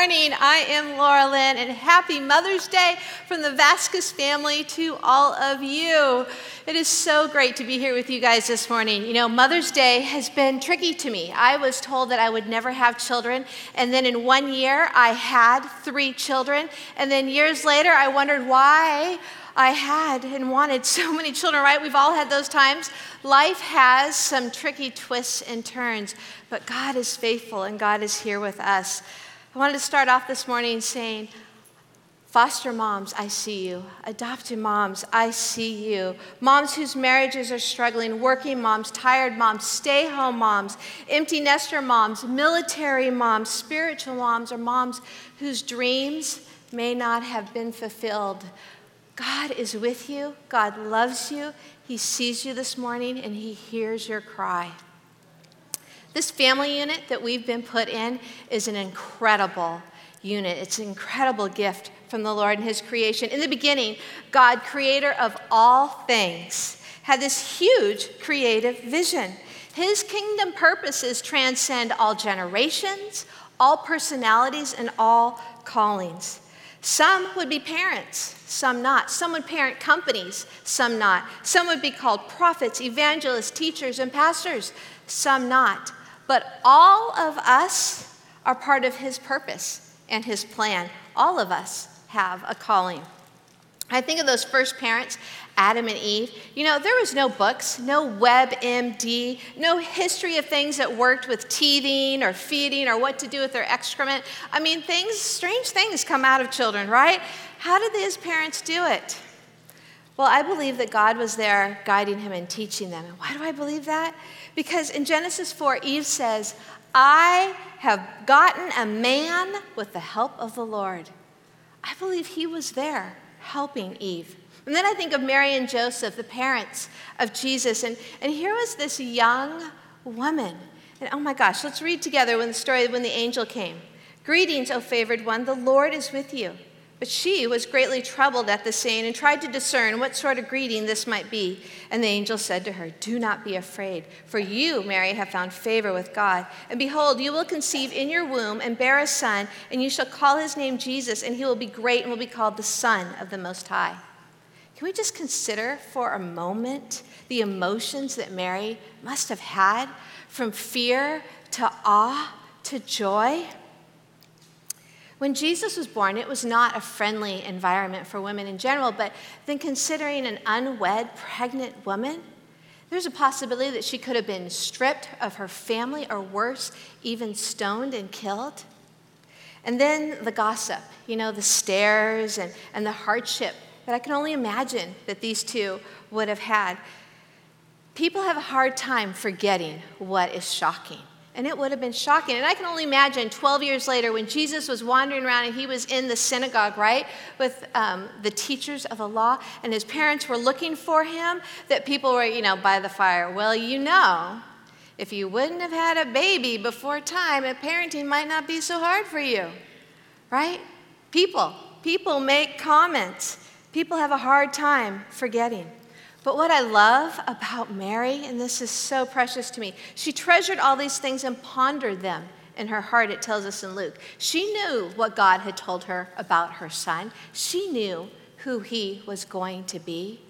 morning. I am Laura Lynn, and happy Mother's Day from the Vasquez family to all of you. It is so great to be here with you guys this morning. You know, Mother's Day has been tricky to me. I was told that I would never have children, and then in one year, I had three children, and then years later, I wondered why I had and wanted so many children, right? We've all had those times. Life has some tricky twists and turns, but God is faithful and God is here with us. I wanted to start off this morning saying, Foster moms, I see you. Adopted moms, I see you. Moms whose marriages are struggling, working moms, tired moms, stay home moms, empty nester moms, military moms, spiritual moms, or moms whose dreams may not have been fulfilled God is with you. God loves you. He sees you this morning and He hears your cry. This family unit that we've been put in is an incredible unit. It's an incredible gift from the Lord and His creation. In the beginning, God, creator of all things, had this huge creative vision. His kingdom purposes transcend all generations, all personalities, and all callings. Some would be parents, some not. Some would parent companies, some not. Some would be called prophets, evangelists, teachers, and pastors, some not. But all of us are part of His purpose and His plan. All of us have a calling. I think of those first parents, Adam and Eve. You know, there was no books, no WebMD, no history of things that worked with teething or feeding or what to do with their excrement. I mean, things, strange things come out of children, right? How did these parents do it? Well, I believe that God was there guiding him and teaching them. And why do I believe that? Because in Genesis 4, Eve says, I have gotten a man with the help of the Lord. I believe he was there helping Eve. And then I think of Mary and Joseph, the parents of Jesus. And, and here was this young woman. And oh my gosh, let's read together when the story when the angel came. Greetings, O favored one, the Lord is with you. But she was greatly troubled at the saying and tried to discern what sort of greeting this might be. And the angel said to her, Do not be afraid, for you, Mary, have found favor with God. And behold, you will conceive in your womb and bear a son, and you shall call his name Jesus, and he will be great and will be called the Son of the Most High. Can we just consider for a moment the emotions that Mary must have had from fear to awe to joy? When Jesus was born, it was not a friendly environment for women in general, but then considering an unwed, pregnant woman, there's a possibility that she could have been stripped of her family, or worse, even stoned and killed. And then the gossip, you know, the stares and, and the hardship that I can only imagine that these two would have had. People have a hard time forgetting what is shocking. And it would have been shocking. And I can only imagine 12 years later when Jesus was wandering around and he was in the synagogue, right, with um, the teachers of the law, and his parents were looking for him, that people were, you know, by the fire. Well, you know, if you wouldn't have had a baby before time, parenting might not be so hard for you, right? People, people make comments. People have a hard time forgetting. But what I love about Mary, and this is so precious to me, she treasured all these things and pondered them in her heart, it tells us in Luke. She knew what God had told her about her son, she knew who he was going to be.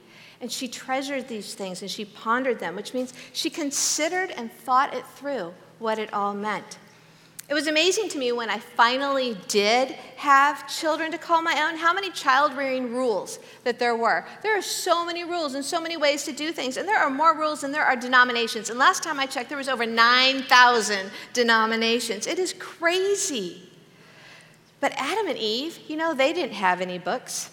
And she treasured these things and she pondered them, which means she considered and thought it through what it all meant. It was amazing to me when I finally did have children to call my own, how many child rearing rules that there were. There are so many rules and so many ways to do things, and there are more rules than there are denominations. And last time I checked, there was over 9,000 denominations. It is crazy. But Adam and Eve, you know, they didn't have any books.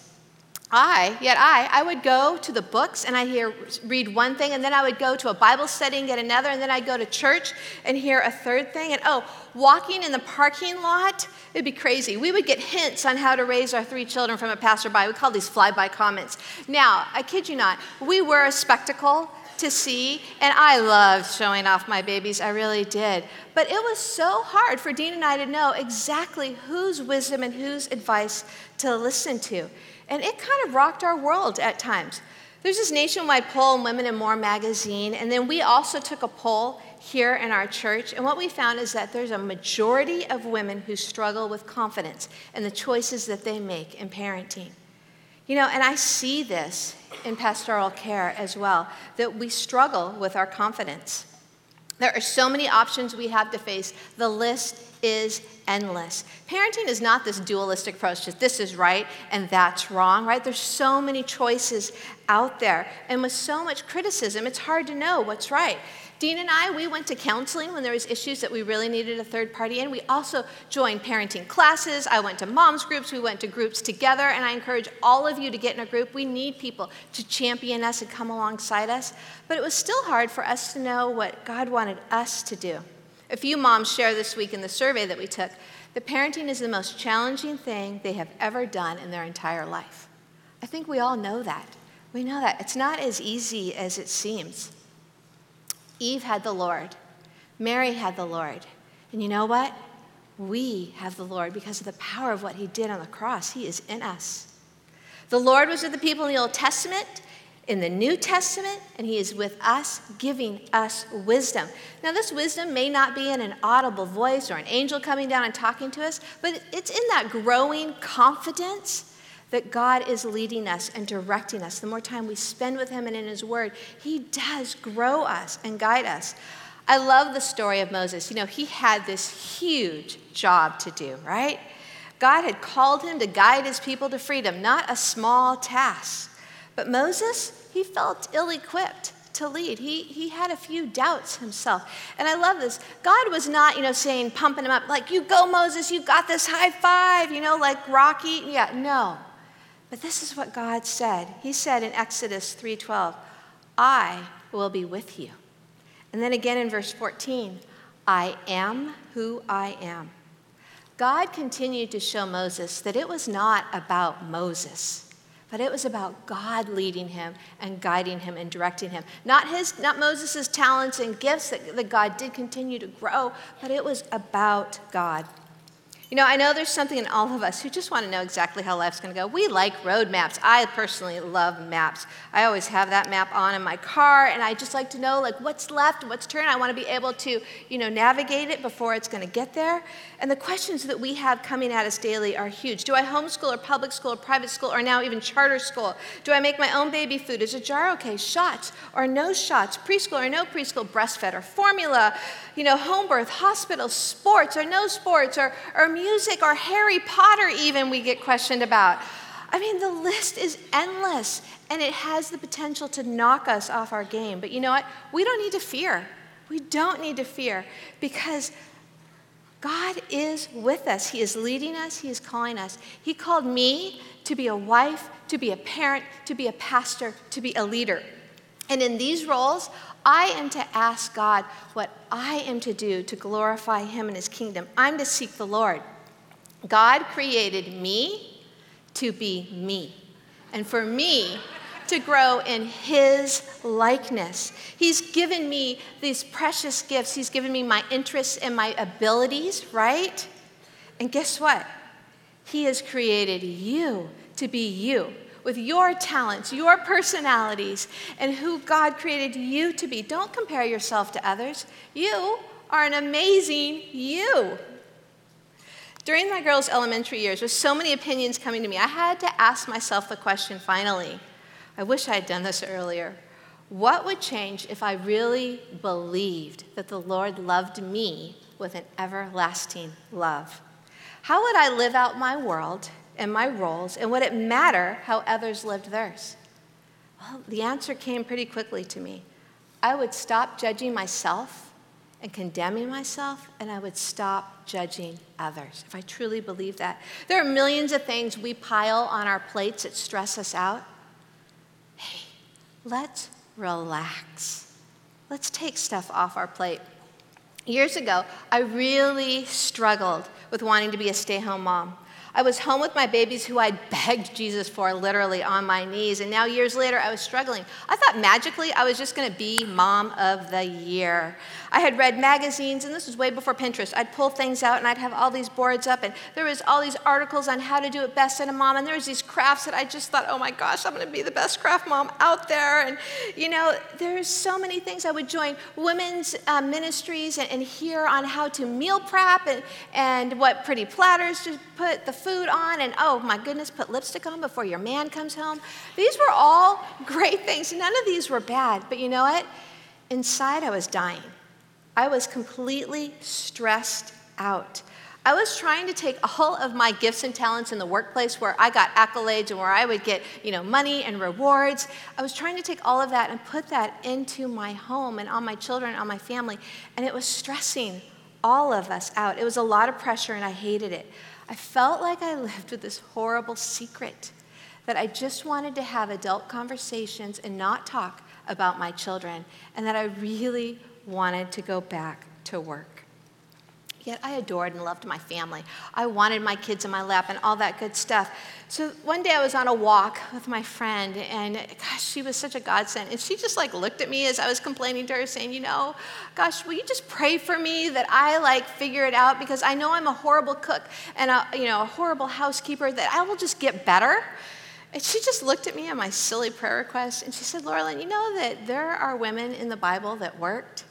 I, yet I, I would go to the books and I hear read one thing, and then I would go to a Bible study and get another, and then I'd go to church and hear a third thing. And oh, walking in the parking lot, it'd be crazy. We would get hints on how to raise our three children from a passerby. We call these flyby comments. Now, I kid you not, we were a spectacle to see, and I loved showing off my babies. I really did. But it was so hard for Dean and I to know exactly whose wisdom and whose advice to listen to. And it kind of rocked our world at times. There's this nationwide poll in Women in More magazine, and then we also took a poll here in our church, and what we found is that there's a majority of women who struggle with confidence and the choices that they make in parenting. You know, and I see this in pastoral care as well, that we struggle with our confidence. There are so many options we have to face. The list is endless. Parenting is not this dualistic approach, just this is right and that's wrong, right? There's so many choices out there. And with so much criticism, it's hard to know what's right. Dean and I, we went to counseling when there was issues that we really needed a third party in. We also joined parenting classes. I went to moms groups. We went to groups together. And I encourage all of you to get in a group. We need people to champion us and come alongside us. But it was still hard for us to know what God wanted us to do. A few moms share this week in the survey that we took that parenting is the most challenging thing they have ever done in their entire life. I think we all know that. We know that. It's not as easy as it seems. Eve had the Lord, Mary had the Lord. And you know what? We have the Lord because of the power of what he did on the cross. He is in us. The Lord was with the people in the Old Testament, in the New Testament, and he is with us, giving us wisdom. Now, this wisdom may not be in an audible voice or an angel coming down and talking to us, but it's in that growing confidence that God is leading us and directing us. The more time we spend with Him and in His Word, He does grow us and guide us. I love the story of Moses. You know, he had this huge job to do, right? God had called him to guide his people to freedom, not a small task. But Moses, he felt ill equipped to lead. He, he had a few doubts himself. And I love this. God was not, you know, saying, pumping him up, like, you go, Moses, you got this high five, you know, like Rocky. Yeah, no. But this is what God said. He said in Exodus 3:12, "I will be with you." And then again in verse 14, "I am who I am." God continued to show Moses that it was not about Moses, but it was about God leading him and guiding him and directing him. Not his not Moses' talents and gifts that, that God did continue to grow, but it was about God. You know, I know there's something in all of us who just want to know exactly how life's going to go. We like road maps. I personally love maps. I always have that map on in my car, and I just like to know like what's left, what's turned. I want to be able to, you know, navigate it before it's going to get there. And the questions that we have coming at us daily are huge. Do I homeschool or public school or private school or now even charter school? Do I make my own baby food? Is a jar okay? Shots or no shots? Preschool or no preschool? Breastfed or formula? You know, home birth, hospital, sports or no sports or, or music or Harry Potter, even we get questioned about. I mean, the list is endless and it has the potential to knock us off our game. But you know what? We don't need to fear. We don't need to fear because God is with us. He is leading us, He is calling us. He called me to be a wife, to be a parent, to be a pastor, to be a leader. And in these roles, I am to ask God what I am to do to glorify Him and His kingdom. I'm to seek the Lord. God created me to be me. And for me to grow in His likeness. He's given me these precious gifts. He's given me my interests and my abilities, right? And guess what? He has created you to be you with your talents, your personalities, and who God created you to be. Don't compare yourself to others. You are an amazing you. During my girls' elementary years, with so many opinions coming to me, I had to ask myself the question finally I wish I had done this earlier. What would change if I really believed that the Lord loved me with an everlasting love? How would I live out my world and my roles, and would it matter how others lived theirs? Well, the answer came pretty quickly to me. I would stop judging myself and condemning myself, and I would stop judging others if I truly believe that. There are millions of things we pile on our plates that stress us out. Let's relax. Let's take stuff off our plate. Years ago, I really struggled with wanting to be a stay home mom. I was home with my babies who I'd begged Jesus for literally on my knees. And now, years later, I was struggling. I thought magically I was just going to be mom of the year. I had read magazines, and this was way before Pinterest. I'd pull things out and I'd have all these boards up, and there was all these articles on how to do it best as a mom. And there was these crafts that I just thought, oh my gosh, I'm going to be the best craft mom out there. And you know, there's so many things. I would join women's uh, ministries and, and hear on how to meal prep and, and what pretty platters to put the food on, and oh my goodness, put lipstick on before your man comes home. These were all great things. None of these were bad, but you know what? Inside, I was dying. I was completely stressed out. I was trying to take all of my gifts and talents in the workplace where I got accolades and where I would get, you know, money and rewards. I was trying to take all of that and put that into my home and on my children, on my family, and it was stressing all of us out. It was a lot of pressure and I hated it. I felt like I lived with this horrible secret that I just wanted to have adult conversations and not talk about my children, and that I really wanted to go back to work. Yet I adored and loved my family. I wanted my kids in my lap and all that good stuff. So one day I was on a walk with my friend, and gosh, she was such a godsend. And she just like looked at me as I was complaining to her, saying, You know, gosh, will you just pray for me that I like figure it out? Because I know I'm a horrible cook and a, you know, a horrible housekeeper, that I will just get better. And she just looked at me on my silly prayer request and she said, Laurelyn, you know that there are women in the Bible that worked?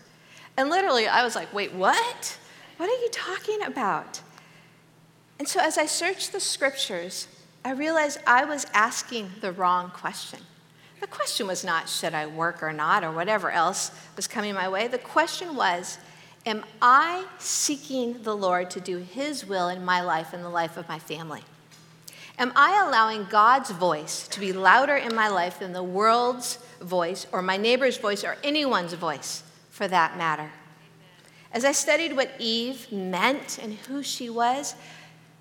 And literally, I was like, wait, what? What are you talking about? And so as I searched the scriptures, I realized I was asking the wrong question. The question was not, should I work or not, or whatever else was coming my way. The question was, am I seeking the Lord to do His will in my life and the life of my family? Am I allowing God's voice to be louder in my life than the world's voice, or my neighbor's voice, or anyone's voice? for that matter. As I studied what Eve meant and who she was,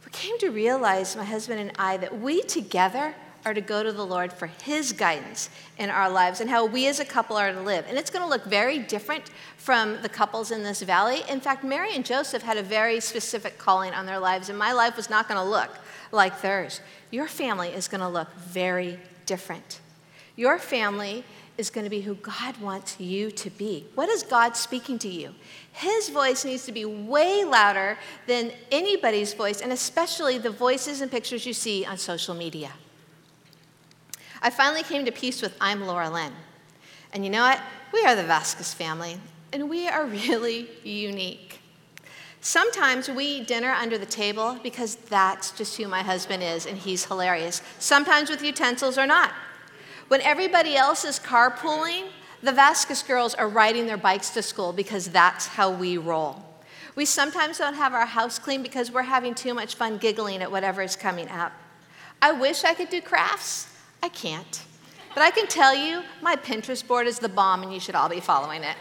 we came to realize, my husband and I, that we together are to go to the Lord for His guidance in our lives and how we as a couple are to live. And it's going to look very different from the couples in this valley. In fact, Mary and Joseph had a very specific calling on their lives, and my life was not going to look like theirs. Your family is going to look very different. Your family is going to be who God wants you to be. What is God speaking to you? His voice needs to be way louder than anybody's voice, and especially the voices and pictures you see on social media. I finally came to peace with I'm Laura Lynn. And you know what? We are the Vasquez family, and we are really unique. Sometimes we eat dinner under the table because that's just who my husband is, and he's hilarious. Sometimes with utensils or not. When everybody else is carpooling, the Vasquez girls are riding their bikes to school because that's how we roll. We sometimes don't have our house clean because we're having too much fun giggling at whatever is coming up. I wish I could do crafts. I can't. But I can tell you, my Pinterest board is the bomb and you should all be following it.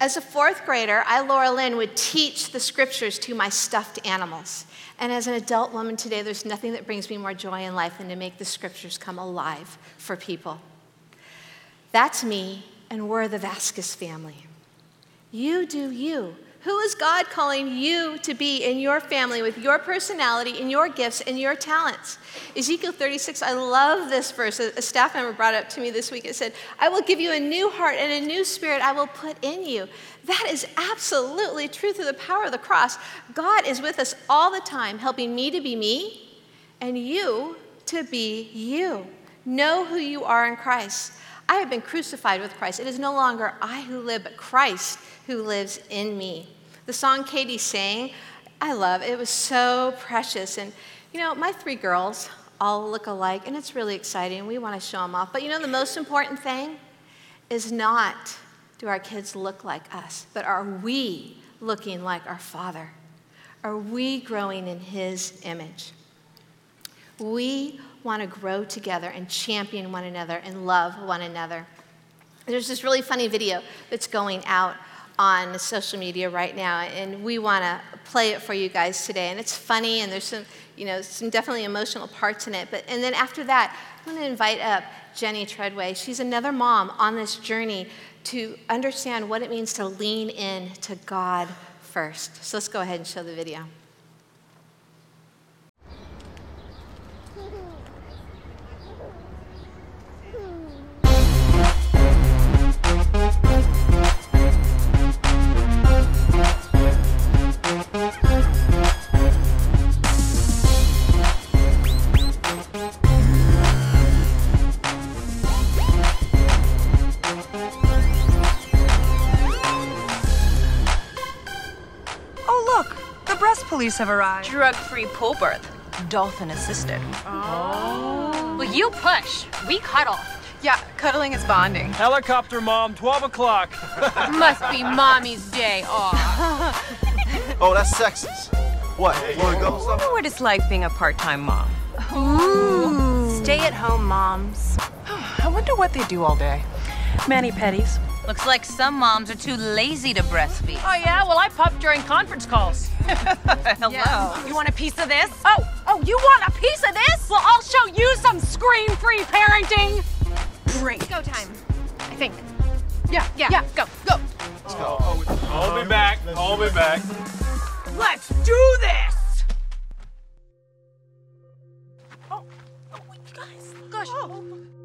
As a fourth grader, I, Laura Lynn, would teach the scriptures to my stuffed animals. And as an adult woman today, there's nothing that brings me more joy in life than to make the scriptures come alive for people. That's me, and we're the Vasquez family. You do you. Who is God calling you to be in your family with your personality and your gifts and your talents? Ezekiel 36, I love this verse. A staff member brought it up to me this week. It said, I will give you a new heart and a new spirit I will put in you. That is absolutely true through the power of the cross. God is with us all the time, helping me to be me and you to be you. Know who you are in Christ. I have been crucified with Christ. It is no longer I who live, but Christ who lives in me. The song Katie sang, I love. It was so precious. And, you know, my three girls all look alike, and it's really exciting. We want to show them off. But, you know, the most important thing is not do our kids look like us, but are we looking like our Father? Are we growing in His image? We want to grow together and champion one another and love one another. There's this really funny video that's going out on social media right now, and we want to play it for you guys today. And it's funny, and there's some, you know, some definitely emotional parts in it. But and then after that, I'm going to invite up Jenny Treadway. She's another mom on this journey to understand what it means to lean in to God first. So let's go ahead and show the video. Police have arrived. Drug-free pull birth. Dolphin assisted. Oh. Well, you push. We cuddle. Yeah, cuddling is bonding. Helicopter mom, 12 o'clock. Must be mommy's day off. oh, that's sexist. What? You wanna go? I know what it's like being a part-time mom. Ooh. Stay-at-home moms. I wonder what they do all day. Mani pedis. Looks like some moms are too lazy to breastfeed. Oh, yeah? Well, I puff during conference calls. Hello. Yeah. You want a piece of this? Oh, oh, you want a piece of this? Well, I'll show you some screen-free parenting. Great. Go time, I think. Yeah, yeah, yeah. Go, go. Let's go. I'll be back. I'll be back. Let's do this! Oh, oh, guys, gosh. Oh. oh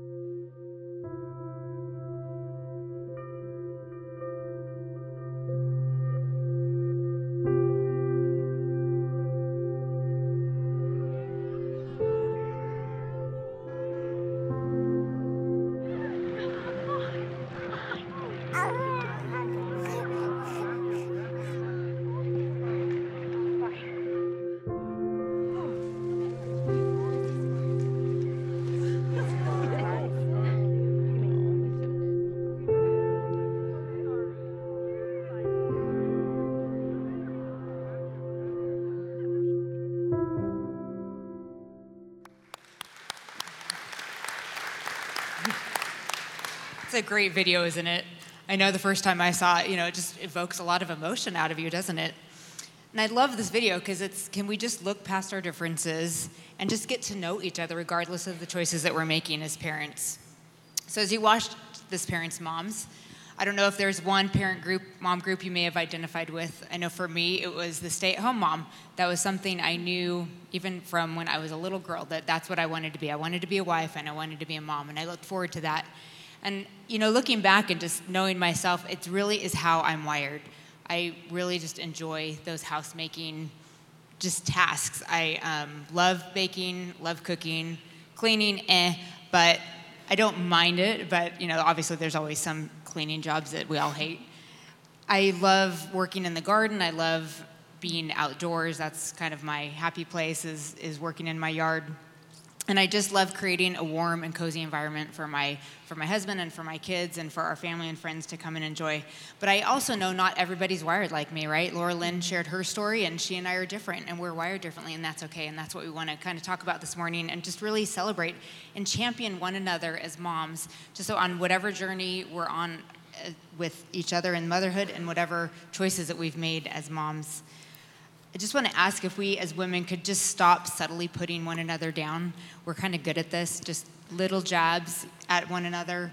It's a great video, isn't it? I know the first time I saw it, you know, it just evokes a lot of emotion out of you, doesn't it? And I love this video because it's can we just look past our differences and just get to know each other regardless of the choices that we're making as parents. So as you watched this parents' moms, I don't know if there's one parent group, mom group you may have identified with. I know for me it was the stay-at-home mom. That was something I knew even from when I was a little girl that that's what I wanted to be. I wanted to be a wife and I wanted to be a mom and I looked forward to that. And you know, looking back and just knowing myself, it really is how I'm wired. I really just enjoy those housemaking just tasks. I um, love baking, love cooking, cleaning, eh, but I don't mind it. But you know, obviously, there's always some cleaning jobs that we all hate. I love working in the garden. I love being outdoors. That's kind of my happy place is, is working in my yard and I just love creating a warm and cozy environment for my for my husband and for my kids and for our family and friends to come and enjoy. But I also know not everybody's wired like me, right? Laura Lynn shared her story, and she and I are different, and we're wired differently, and that's okay. And that's what we want to kind of talk about this morning, and just really celebrate and champion one another as moms, just so on whatever journey we're on uh, with each other in motherhood and whatever choices that we've made as moms. I just want to ask if we as women could just stop subtly putting one another down. We're kind of good at this, just little jabs at one another.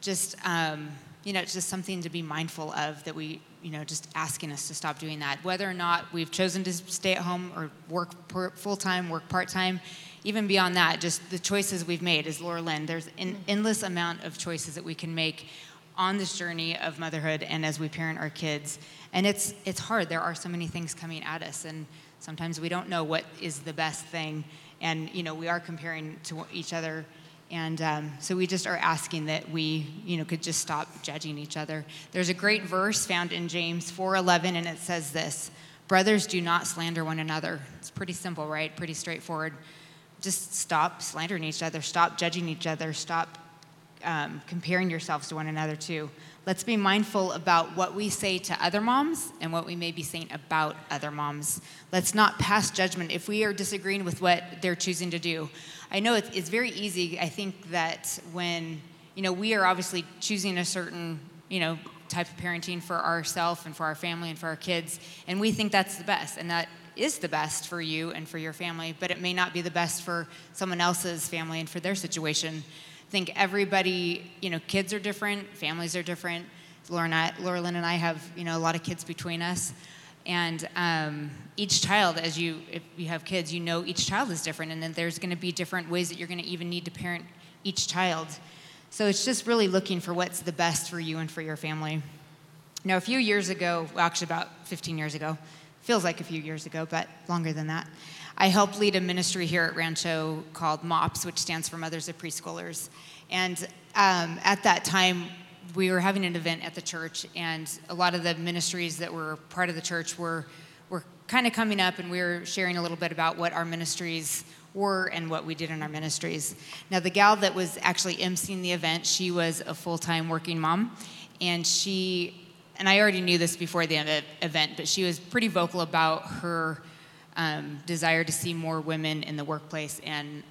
Just, um, you know, it's just something to be mindful of that we, you know, just asking us to stop doing that. Whether or not we've chosen to stay at home or work full time, work part time, even beyond that, just the choices we've made, as Laura Lynn, there's an endless amount of choices that we can make on this journey of motherhood and as we parent our kids. And it's, it's hard. There are so many things coming at us, and sometimes we don't know what is the best thing. And, you know, we are comparing to each other. And um, so we just are asking that we, you know, could just stop judging each other. There's a great verse found in James 4:11, and it says this: "Brothers, do not slander one another." It's pretty simple, right? Pretty straightforward. Just stop slandering each other. Stop judging each other. Stop um, comparing yourselves to one another too. Let's be mindful about what we say to other moms and what we may be saying about other moms. Let's not pass judgment if we are disagreeing with what they're choosing to do. I know it's, it's very easy. I think that when you know we are obviously choosing a certain you know type of parenting for ourselves and for our family and for our kids, and we think that's the best, and that is the best for you and for your family, but it may not be the best for someone else's family and for their situation think everybody, you know, kids are different, families are different. Laura, and I, and I have, you know, a lot of kids between us. And um, each child, as you, if you have kids, you know each child is different, and then there's going to be different ways that you're going to even need to parent each child. So it's just really looking for what's the best for you and for your family. Now, a few years ago, well, actually about 15 years ago, feels like a few years ago, but longer than that, I helped lead a ministry here at Rancho called MOPS, which stands for Mothers of Preschoolers. And um, at that time, we were having an event at the church, and a lot of the ministries that were part of the church were, were kind of coming up and we were sharing a little bit about what our ministries were and what we did in our ministries. Now, the gal that was actually emceeing the event, she was a full time working mom, and she, and I already knew this before the event, but she was pretty vocal about her um, desire to see more women in the workplace. And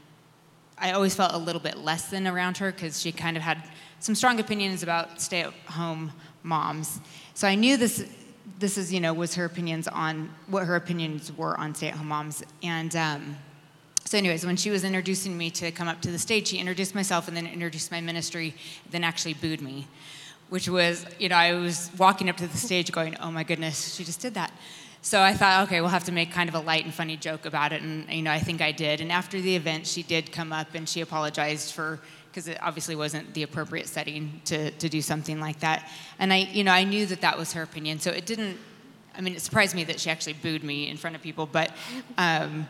I always felt a little bit less than around her because she kind of had some strong opinions about stay at home moms. So I knew this. This is, you know, was her opinions on what her opinions were on stay-at-home moms, and um, so, anyways, when she was introducing me to come up to the stage, she introduced myself and then introduced my ministry, then actually booed me, which was, you know, I was walking up to the stage going, oh my goodness, she just did that. So I thought, okay, we'll have to make kind of a light and funny joke about it, and you know, I think I did. And after the event, she did come up and she apologized for because it obviously wasn't the appropriate setting to to do something like that. And I, you know, I knew that that was her opinion, so it didn't. I mean, it surprised me that she actually booed me in front of people, but. Um,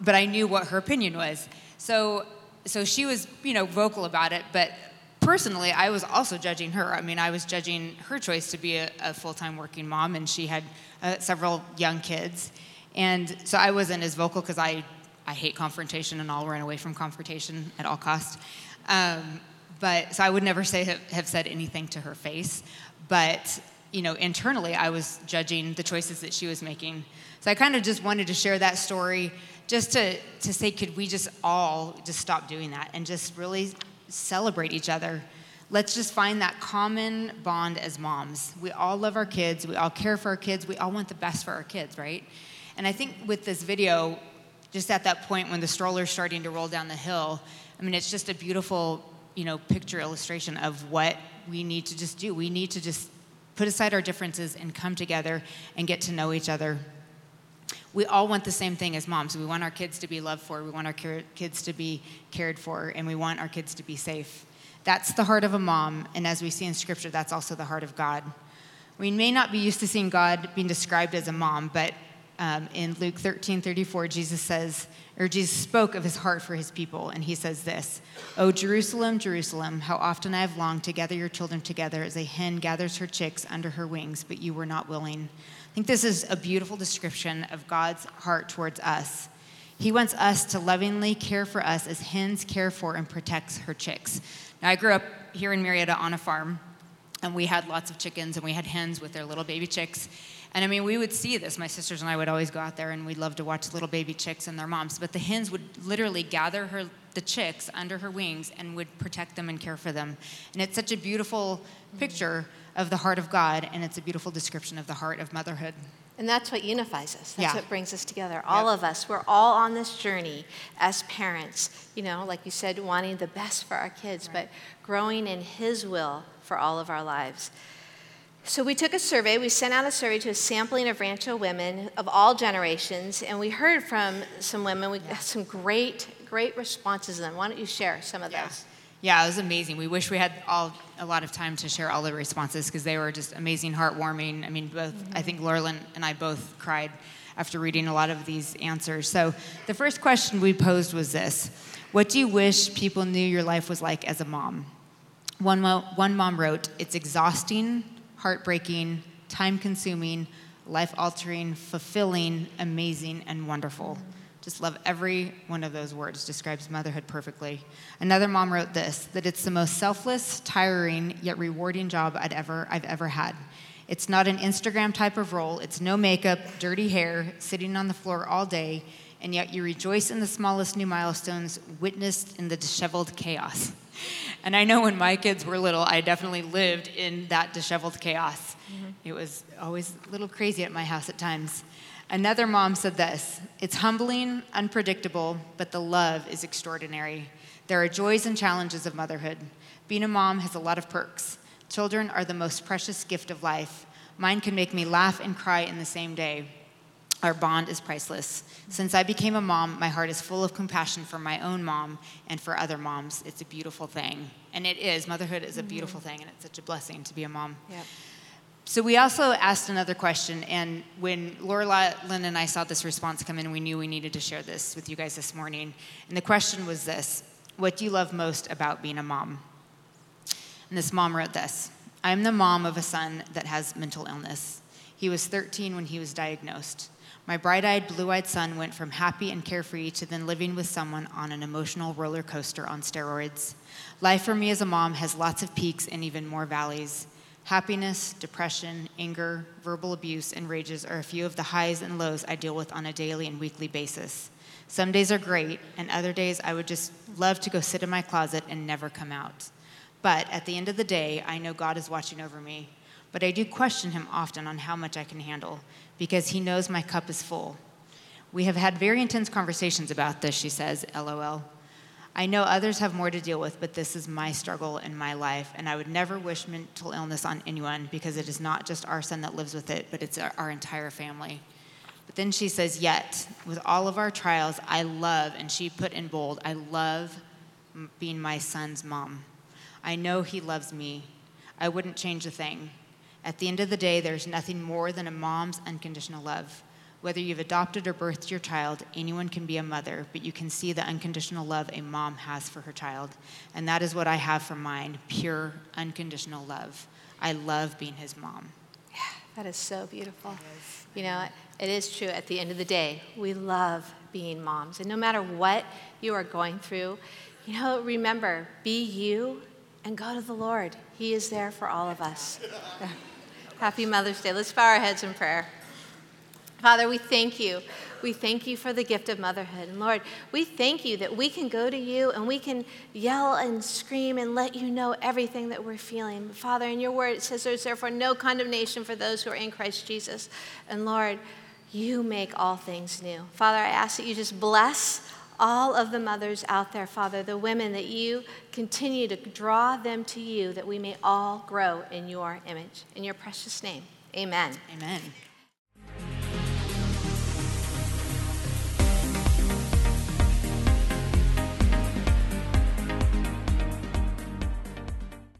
but I knew what her opinion was. So, so she was, you know, vocal about it. But personally, I was also judging her. I mean, I was judging her choice to be a, a full-time working mom, and she had uh, several young kids. And so I wasn't as vocal because I, I hate confrontation, and I'll run away from confrontation at all costs. Um, but so I would never say have, have said anything to her face. But you know, internally, I was judging the choices that she was making. So I kind of just wanted to share that story just to, to say, could we just all just stop doing that and just really celebrate each other? Let's just find that common bond as moms. We all love our kids, we all care for our kids, we all want the best for our kids, right? And I think with this video, just at that point when the stroller's starting to roll down the hill, I mean, it's just a beautiful, you know, picture illustration of what we need to just do. We need to just put aside our differences and come together and get to know each other we all want the same thing as moms. We want our kids to be loved for, we want our kids to be cared for, and we want our kids to be safe. That's the heart of a mom, and as we see in Scripture, that's also the heart of God. We may not be used to seeing God being described as a mom, but um, in Luke 13 34, Jesus says, or Jesus spoke of his heart for his people, and he says this O Jerusalem, Jerusalem, how often I have longed to gather your children together as a hen gathers her chicks under her wings, but you were not willing. I think this is a beautiful description of God's heart towards us. He wants us to lovingly care for us as hens care for and protects her chicks. Now, I grew up here in Murrieta on a farm, and we had lots of chickens, and we had hens with their little baby chicks. And I mean, we would see this. My sisters and I would always go out there, and we'd love to watch little baby chicks and their moms. But the hens would literally gather her, the chicks under her wings and would protect them and care for them. And it's such a beautiful picture of the heart of God, and it's a beautiful description of the heart of motherhood. And that's what unifies us. That's yeah. what brings us together. All yep. of us, we're all on this journey as parents, you know, like you said, wanting the best for our kids, right. but growing in His will for all of our lives. So we took a survey, we sent out a survey to a sampling of Rancho women of all generations, and we heard from some women, we got some great, great responses to them. Why don't you share some of yeah. those? Yeah, it was amazing. We wish we had all a lot of time to share all the responses because they were just amazing, heartwarming. I mean, both mm-hmm. I think Laura and I both cried after reading a lot of these answers. So the first question we posed was this: What do you wish people knew your life was like as a mom? One, mo- one mom wrote, "It's exhausting, heartbreaking, time-consuming, life-altering, fulfilling, amazing, and wonderful." Just love every one of those words, describes motherhood perfectly. Another mom wrote this that it's the most selfless, tiring, yet rewarding job I'd ever, I've ever had. It's not an Instagram type of role, it's no makeup, dirty hair, sitting on the floor all day, and yet you rejoice in the smallest new milestones witnessed in the disheveled chaos. And I know when my kids were little, I definitely lived in that disheveled chaos. Mm-hmm. It was always a little crazy at my house at times. Another mom said this It's humbling, unpredictable, but the love is extraordinary. There are joys and challenges of motherhood. Being a mom has a lot of perks. Children are the most precious gift of life. Mine can make me laugh and cry in the same day. Our bond is priceless. Since I became a mom, my heart is full of compassion for my own mom and for other moms. It's a beautiful thing. And it is. Motherhood is a mm-hmm. beautiful thing, and it's such a blessing to be a mom. Yep. So we also asked another question, and when Laura Lynn and I saw this response come in, we knew we needed to share this with you guys this morning. And the question was this What do you love most about being a mom? And this mom wrote this I'm the mom of a son that has mental illness. He was 13 when he was diagnosed. My bright eyed, blue eyed son went from happy and carefree to then living with someone on an emotional roller coaster on steroids. Life for me as a mom has lots of peaks and even more valleys. Happiness, depression, anger, verbal abuse, and rages are a few of the highs and lows I deal with on a daily and weekly basis. Some days are great, and other days I would just love to go sit in my closet and never come out. But at the end of the day, I know God is watching over me. But I do question Him often on how much I can handle because He knows my cup is full. We have had very intense conversations about this, she says, lol. I know others have more to deal with, but this is my struggle in my life, and I would never wish mental illness on anyone because it is not just our son that lives with it, but it's our, our entire family. But then she says, Yet, with all of our trials, I love, and she put in bold, I love being my son's mom. I know he loves me. I wouldn't change a thing. At the end of the day, there's nothing more than a mom's unconditional love. Whether you've adopted or birthed your child, anyone can be a mother, but you can see the unconditional love a mom has for her child. And that is what I have for mine pure, unconditional love. I love being his mom. Yeah, that is so beautiful. You know, it is true. At the end of the day, we love being moms. And no matter what you are going through, you know, remember, be you and go to the Lord. He is there for all of us. Happy Mother's Day. Let's bow our heads in prayer. Father, we thank you. We thank you for the gift of motherhood. And Lord, we thank you that we can go to you and we can yell and scream and let you know everything that we're feeling. Father, in your word, it says there's therefore no condemnation for those who are in Christ Jesus. And Lord, you make all things new. Father, I ask that you just bless all of the mothers out there, Father, the women, that you continue to draw them to you, that we may all grow in your image. In your precious name, amen. Amen.